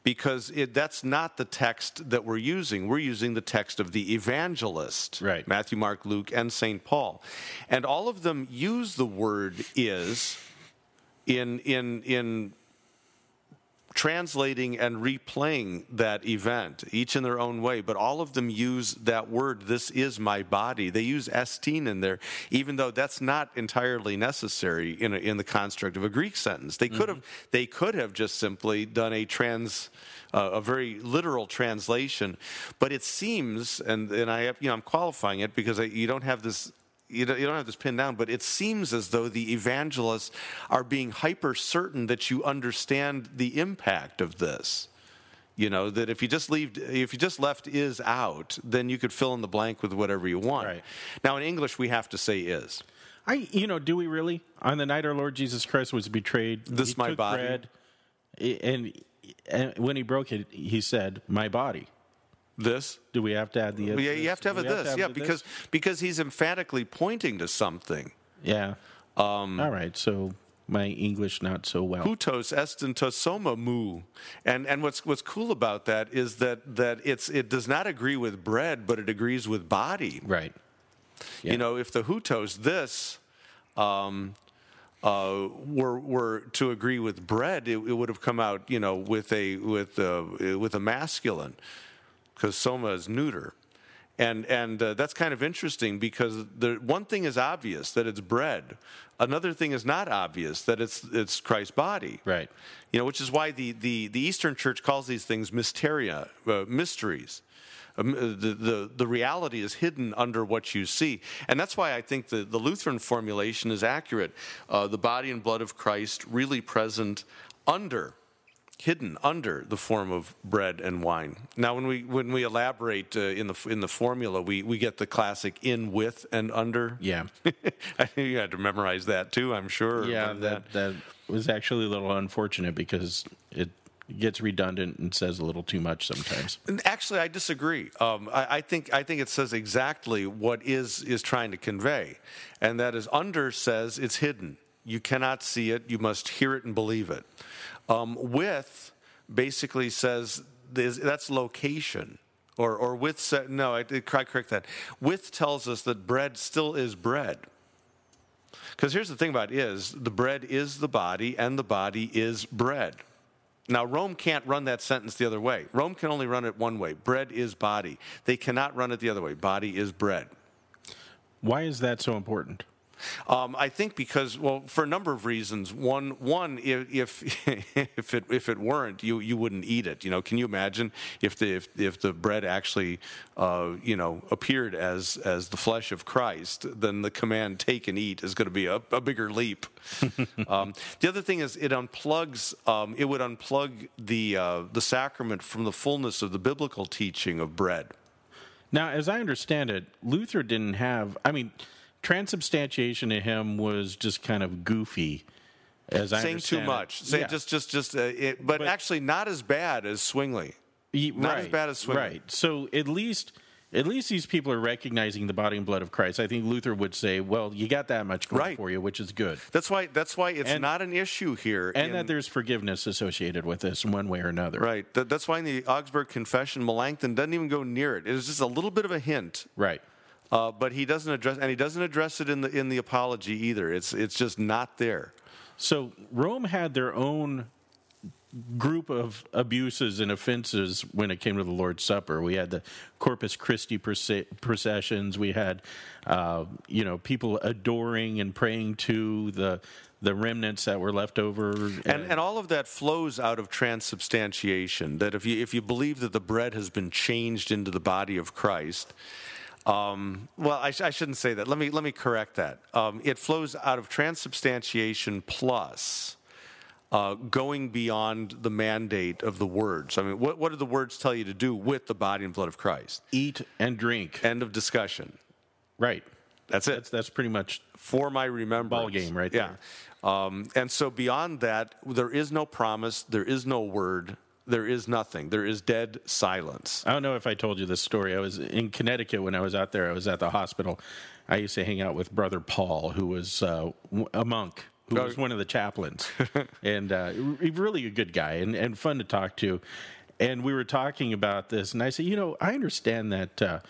because it, that's not the text that we're using. We're using the text of the evangelist, right? Matthew, Mark, Luke, and Saint Paul, and all of them use the word is in in in translating and replaying that event, each in their own way, but all of them use that word, this is my body. They use estin in there, even though that's not entirely necessary in, a, in the construct of a Greek sentence. They could mm-hmm. have they could have just simply done a trans uh, a very literal translation, but it seems, and, and I have, you know, I'm qualifying it because I, you don't have this you don't, you don't have this pinned down, but it seems as though the evangelists are being hyper certain that you understand the impact of this. You know that if you just leave, if you just left is out, then you could fill in the blank with whatever you want. Right. Now in English, we have to say is. I, you know, do we really? On the night our Lord Jesus Christ was betrayed, this my body, bread, and, and when he broke it, he said, "My body." This? Do we have to add the? Yeah, you have to have a this. Have yeah, because this? because he's emphatically pointing to something. Yeah. Um, All right. So my English not so well. Hutos estentosoma mu, and and what's what's cool about that is that that it's it does not agree with bread, but it agrees with body. Right. Yeah. You know, if the hutos this. Um, uh, were were to agree with bread, it, it, would have come out, you know, with a with a, with a masculine because soma is neuter. And, and uh, that's kind of interesting because the, one thing is obvious that it's bread. Another thing is not obvious that it's, it's Christ's body. Right. You know, which is why the, the, the Eastern Church calls these things mysteria, uh, mysteries. Um, uh, the, the, the reality is hidden under what you see. And that's why I think the, the Lutheran formulation is accurate. Uh, the body and blood of Christ really present under hidden under the form of bread and wine. Now, when we when we elaborate uh, in the in the formula, we, we get the classic in with and under. Yeah, you had to memorize that too. I'm sure. Yeah, that that was actually a little unfortunate because it gets redundant and says a little too much sometimes. Actually, I disagree. Um, I, I, think I think it says exactly what is is trying to convey, and that is under says it's hidden. You cannot see it. You must hear it and believe it. Um, with basically says that's location. Or, or with, no, I did correct that. With tells us that bread still is bread. Because here's the thing about is the bread is the body and the body is bread. Now, Rome can't run that sentence the other way. Rome can only run it one way bread is body. They cannot run it the other way. Body is bread. Why is that so important? Um, I think because, well, for a number of reasons. One, one, if if if it if it weren't, you you wouldn't eat it. You know, can you imagine if the if, if the bread actually, uh, you know, appeared as as the flesh of Christ, then the command "take and eat" is going to be a, a bigger leap. um, the other thing is it unplugs. Um, it would unplug the uh, the sacrament from the fullness of the biblical teaching of bread. Now, as I understand it, Luther didn't have. I mean transubstantiation to him was just kind of goofy. As I saying too much, saying yeah. just just just, uh, it, but, but, actually not as bad as Zwingli. He, not right, as bad as Zwingli. Right. So at least at least these people are recognizing the body and blood of Christ. I think Luther would say, "Well, you got that much going right. for you, which is good." That's why. That's why it's and, not an issue here, and in, that there's forgiveness associated with this in one way or another. Right. that's why in the Augsburg Confession, Melanchthon doesn't even go near it. It is just a little bit of a hint. Right. Uh, but he doesn't address, and he doesn't address it in the in the apology either. It's it's just not there. So Rome had their own group of abuses and offenses when it came to the Lord's Supper. We had the Corpus Christi processions. We had, uh, you know, people adoring and praying to the the remnants that were left over. And, and, all of that flows out of transubstantiation. That if you if you believe that the bread has been changed into the body of Christ, um, well, I, sh- I, shouldn't say that. Let me let me correct that. Um, it flows out of transubstantiation plus uh, going beyond the mandate of the words. I mean, what what do the words tell you to do with the body and blood of Christ? Eat and drink. End of discussion. Right. That's it. That's, that's pretty much for my remembrance. Ball game, right? Yeah. Um, and so beyond that, there is no promise. There is no word there is nothing. There is dead silence. I don't know if I told you this story. I was in Connecticut when I was out there. I was at the hospital. I used to hang out with Brother Paul, who was uh, a monk, who oh. was one of the chaplains, and uh, really a good guy and, and fun to talk to. And we were talking about this, and I said, you know, I understand that uh,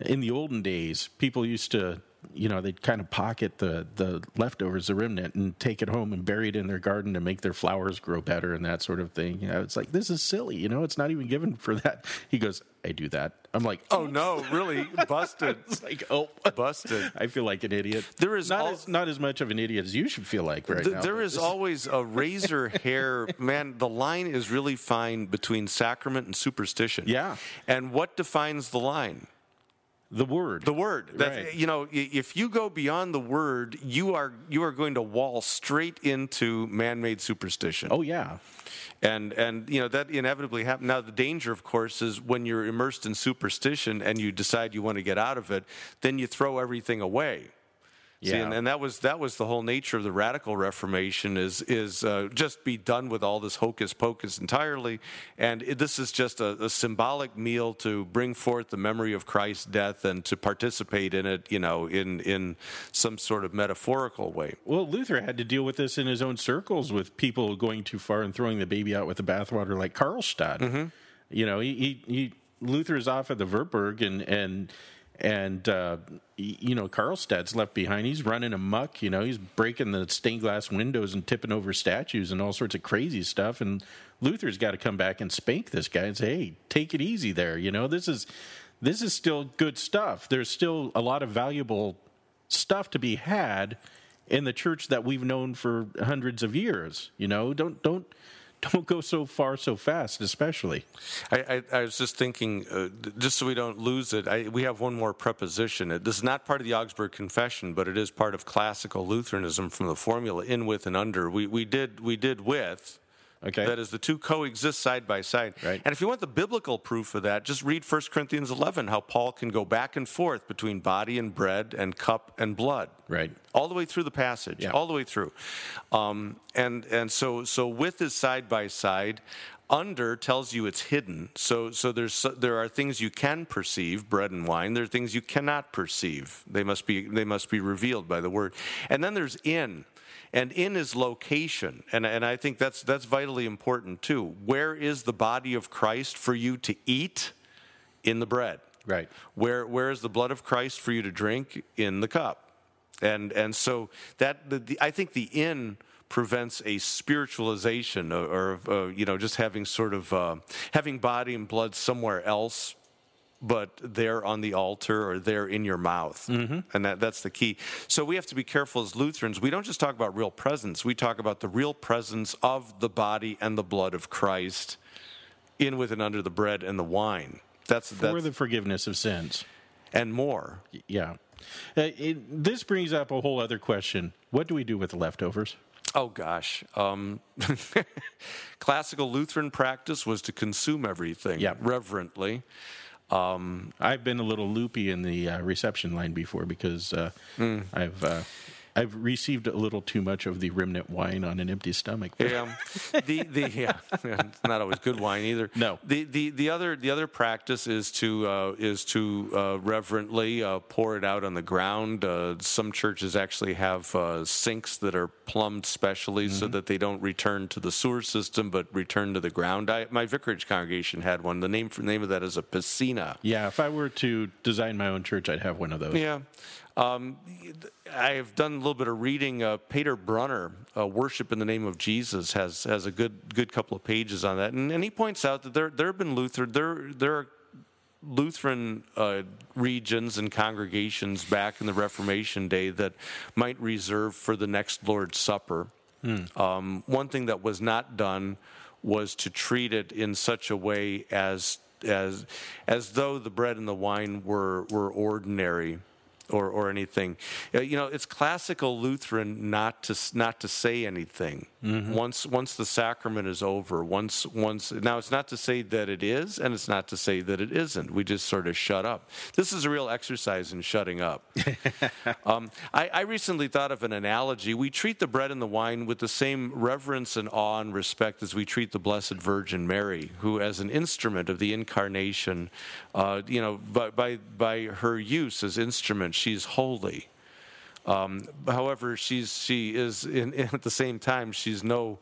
in the olden days, people used to you know, they'd kind of pocket the, the leftovers, the remnant, and take it home and bury it in their garden to make their flowers grow better and that sort of thing. You know, it's like, this is silly. You know, it's not even given for that. He goes, I do that. I'm like, oh, no, really? Busted. it's like, oh, busted. I feel like an idiot. There is not, al- as, not as much of an idiot as you should feel like right th- now. There is always a razor hair. Man, the line is really fine between sacrament and superstition. Yeah. And what defines the line? The word. The word. That right. you know if you go beyond the word you are you are going to wall straight into man-made superstition. Oh yeah. And and you know that inevitably happens now the danger of course is when you're immersed in superstition and you decide you want to get out of it then you throw everything away yeah. See, and, and, that was that was the whole nature of the radical Reformation is is uh, just be done with all this hocus pocus entirely, and it, this is just a, a, symbolic meal to bring forth the memory of Christ's death and to participate in it, you know, in in some sort of metaphorical way. Well, Luther had to deal with this in his own circles with people going too far and throwing the baby out with the bathwater, like Karlstadt. Mm-hmm. You know, he, he, he Luther is off at the Wartburg and and and uh, you know Karlstadt's left behind. He's running amuck. You know, he's breaking the stained glass windows and tipping over statues and all sorts of crazy stuff. And Luther's got to come back and spank this guy and say, "Hey, take it easy there." You know, this is this is still good stuff. There's still a lot of valuable stuff to be had in the church that we've known for hundreds of years. You know, don't don't don't go so far so fast, especially. I, I, I was just thinking, uh, just so we don't lose it, I, we have one more preposition. This is not part of the Augsburg Confession, but it is part of classical Lutheranism from the formula in, with, and under. We, we, did, we did with Okay. That is, the two coexist side by side. Right. And if you want the biblical proof of that, just read 1 Corinthians 11, how Paul can go back and forth between body and bread and cup and blood. Right. All the way through the passage, yeah. all the way through. Um, and and so, so with is side by side. Under tells you it's hidden. So, so there's there are things you can perceive, bread and wine. There are things you cannot perceive. They must be they must be revealed by the word. And then there's in and in is location and, and i think that's that's vitally important too where is the body of christ for you to eat? In the bread. Right. Where where is the blood of christ for you to drink? In the cup. And and so that the, the i think the in prevents a spiritualization or, or uh, you know just having sort of uh, having body and blood somewhere else but they're on the altar or they're in your mouth. Mm-hmm. And that, that's the key. So we have to be careful as Lutherans. We don't just talk about real presence, we talk about the real presence of the body and the blood of Christ in with and under the bread and the wine. That's, for that's, the forgiveness of sins. and more. Yeah. Uh, it, this brings up a whole other question. What do we do with the leftovers? Oh gosh, um, classical Lutheran practice was to consume everything Yeah. reverently. I've been a little loopy in the uh, reception line before because uh, Hmm. I've uh, I've received a little too much of the remnant wine on an empty stomach. Yeah, the the yeah, it's not always good wine either. No. the the the other the other practice is to uh, is to uh, reverently uh, pour it out on the ground. Uh, some churches actually have uh, sinks that are plumbed specially so that they don't return to the sewer system but return to the ground. I, my vicarage congregation had one. The name for name of that is a piscina. Yeah, if I were to design my own church, I'd have one of those. Yeah. Um, I have done a little bit of reading. Uh, Peter Brunner, uh, "Worship in the Name of Jesus," has has a good good couple of pages on that, and, and he points out that there there have been Luther there there are Lutheran uh, regions and congregations back in the Reformation day that might reserve for the next Lord's Supper. Um, one thing that was not done was to treat it in such a way as as as though the bread and the wine were were ordinary or or anything. Uh, You know, it's classical Lutheran not to not to say anything once once the sacrament is over. Once once now, it's not to say that it is, and it's not to say that it isn't. We just sort of shut up. This is a real exercise in shutting up. Um, I, I recently thought of an analogy. We treat the bread and the wine with the same reverence and awe and respect as we treat the Blessed Virgin Mary, who, as an instrument of the incarnation, uh, you know, by, by, by her use as instrument, she's holy. Um, however, she's she is in, at the same time she's no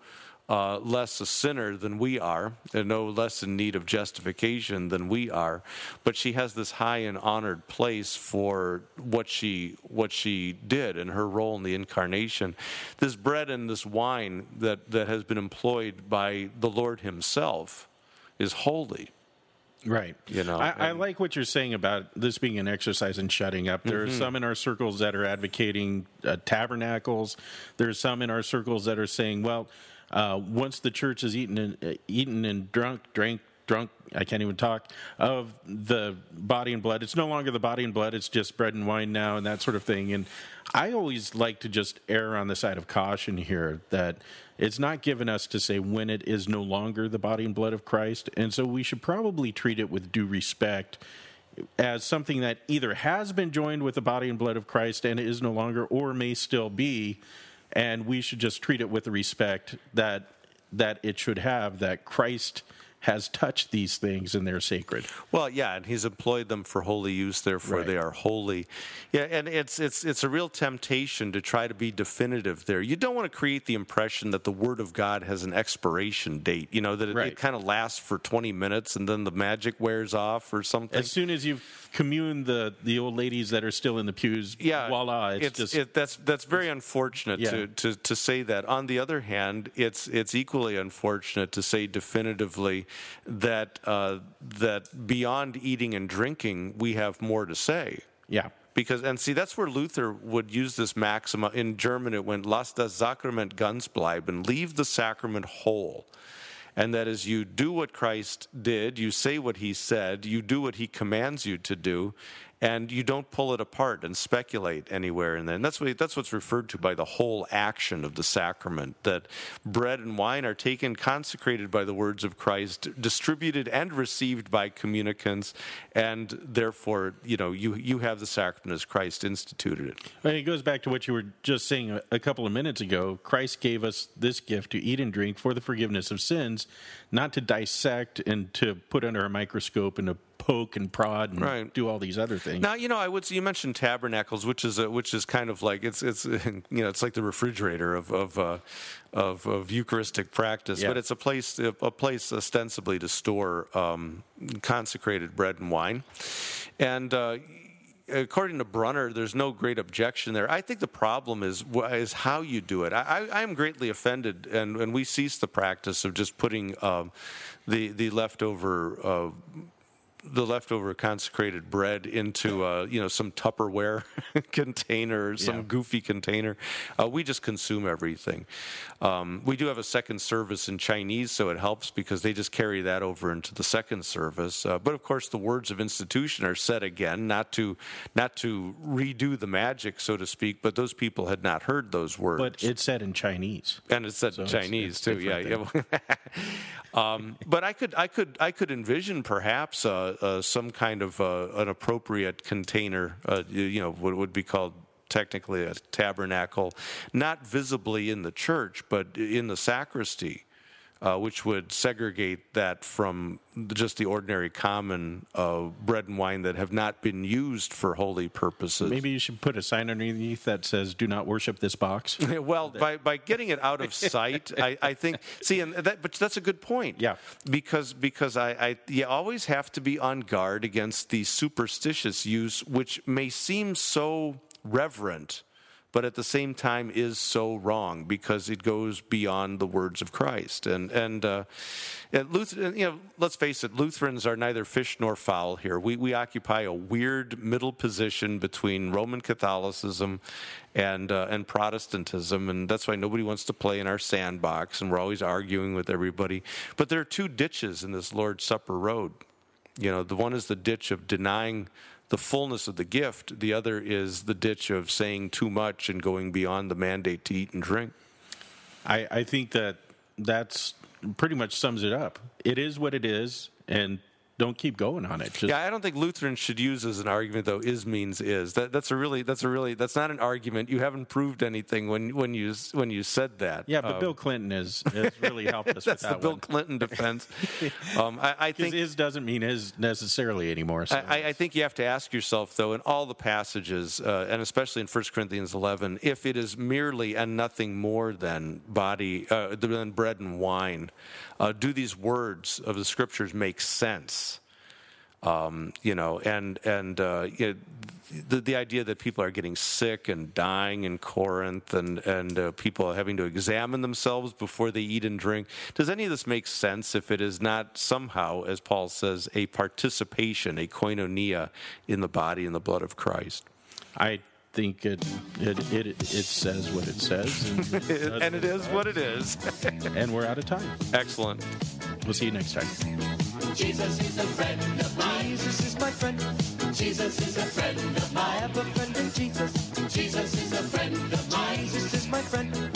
uh, less a sinner than we are, and no less in need of justification than we are. But she has this high and honored place for what she what she did and her role in the incarnation. This bread and this wine that that has been employed by the Lord Himself is holy. Right. You know, I, I like what you're saying about this being an exercise in shutting up. There Mm-hmm. are some in our circles that are advocating uh, tabernacles. are some in our circles that are saying, well, uh, once the church is eaten and uh, eaten and drunk, drank, drunk. I can't even talk of the body and blood. It's no longer the body and blood. It's just bread and wine now, and that sort of thing. And I always like to just err on the side of caution here that it's not given us to say when it is no longer the body and blood of Christ, and so we should probably treat it with due respect as something that either has been joined with the body and blood of Christ and is no longer, or may still be, and we should just treat it with the respect that that it should have. That Christ has touched these things and they're sacred. Well, yeah, and he's employed them for holy use, therefore Right. they are holy. Yeah, and it's it's it's a real temptation to try to be definitive there. You don't want to create the impression that the Word of God has an expiration date. You know that it, Right. it kind of lasts for twenty minutes and then the magic wears off or something. As soon as you've communed the the old ladies that are still in the pews, yeah, voila, it's, just it, that's that's very unfortunate Yeah. to, to to say that. On the other hand, it's it's equally unfortunate to say definitively that uh, that beyond eating and drinking, we have more to say. yeah. Because and see that's where Luther would use this maxima in German. It went "Lass das Sakrament ganz bleiben," leave the sacrament whole, and that is you do what Christ did, you say what He said, you do what He commands you to do, and you don't pull it apart and speculate anywhere in there. And that's what that's what's referred to by the whole action of the sacrament. That bread and wine are taken, consecrated by the words of Christ, distributed and received by communicants, and therefore, you know, you you have the sacrament as Christ instituted it. Well, it goes back to what you were just saying a couple of minutes ago. Christ gave us this gift to eat and drink for the forgiveness of sins, not to dissect and to put under a microscope and to poke and prod and Right. do all these other things. Now, you know, I would. You mentioned tabernacles, which is a, which is kind of like it's it's you know it's like the refrigerator of of uh, of, of Eucharistic practice, Yeah. but it's a place a place ostensibly to store um, consecrated bread and wine, and. Uh, According to Brunner, there's no great objection there. I think the problem is is how you do it. I, I, am greatly offended, and, and we cease the practice of just putting um, the the leftover uh, the leftover consecrated bread into uh, you know some Tupperware container, or some Yeah. goofy container. Uh, we just consume everything. Um, we do have a second service in Chinese, so it helps because they just carry that over into the second service. Uh, but of course, the words of institution are said again, not to not to redo the magic, so to speak. But those people had not heard those words. But it's said in Chinese. and it's said So in it's- Chinese it's too. Yeah, yeah. um, but I could, I could, I could envision perhaps uh, uh, some kind of uh, an appropriate container. Uh, you, you know, what would be called technically a tabernacle, not visibly in the church, but in the sacristy. Uh, which would segregate that from just the ordinary common uh, bread and wine that have not been used for holy purposes. Maybe you should put a sign underneath that says "Do not worship this box." Well, by, by getting it out of sight, I, I think. See, and that, but that's a good point. Yeah. Because because I, I you always have to be on guard against the superstitious use, which may seem so reverent, but at the same time is so wrong because it goes beyond the words of Christ. And and, uh, and Luther, you know, let's face it, Lutherans are neither fish nor fowl here. We we occupy a weird middle position between Roman Catholicism and uh, and Protestantism, and that's why nobody wants to play in our sandbox, and we're always arguing with everybody. But there are two ditches in this Lord's Supper road. You know, the one is the ditch of denying the fullness of the gift. The other is the ditch of saying too much and going beyond the mandate to eat and drink. I, I think that that's pretty much sums it up. It is what it is, and don't keep going on it. Just, Yeah, I don't think Lutherans should use as an argument though. Is means is. That, that's a really that's a really that's not an argument. You haven't proved anything when when you when you said that. yeah, but Um, Bill Clinton has, has really helped us with that's the that Bill one. Clinton defense. um, I, I think is doesn't mean is necessarily anymore. So. I, I think you have to ask yourself, though, in all the passages, uh, and especially in 1 Corinthians 11, if it is merely and nothing more than body, uh, than bread and wine, uh, do these words of the scriptures make sense? Um, you know, and and uh, you know, the the idea that people are getting sick and dying in Corinth, and and uh, people are having to examine themselves before they eat and drink. Does any of this make sense if it is not somehow, as Paul says, a participation, a koinonia in the body and the blood of Christ? I think it it, it it says what it says, and, and it is what it is. and we're out of time. Excellent. We'll see you next time. Jesus is a friend of mine. Jesus is my friend. Jesus is a friend of mine. I have a friend in Jesus. Jesus is a friend of mine. Jesus is my friend.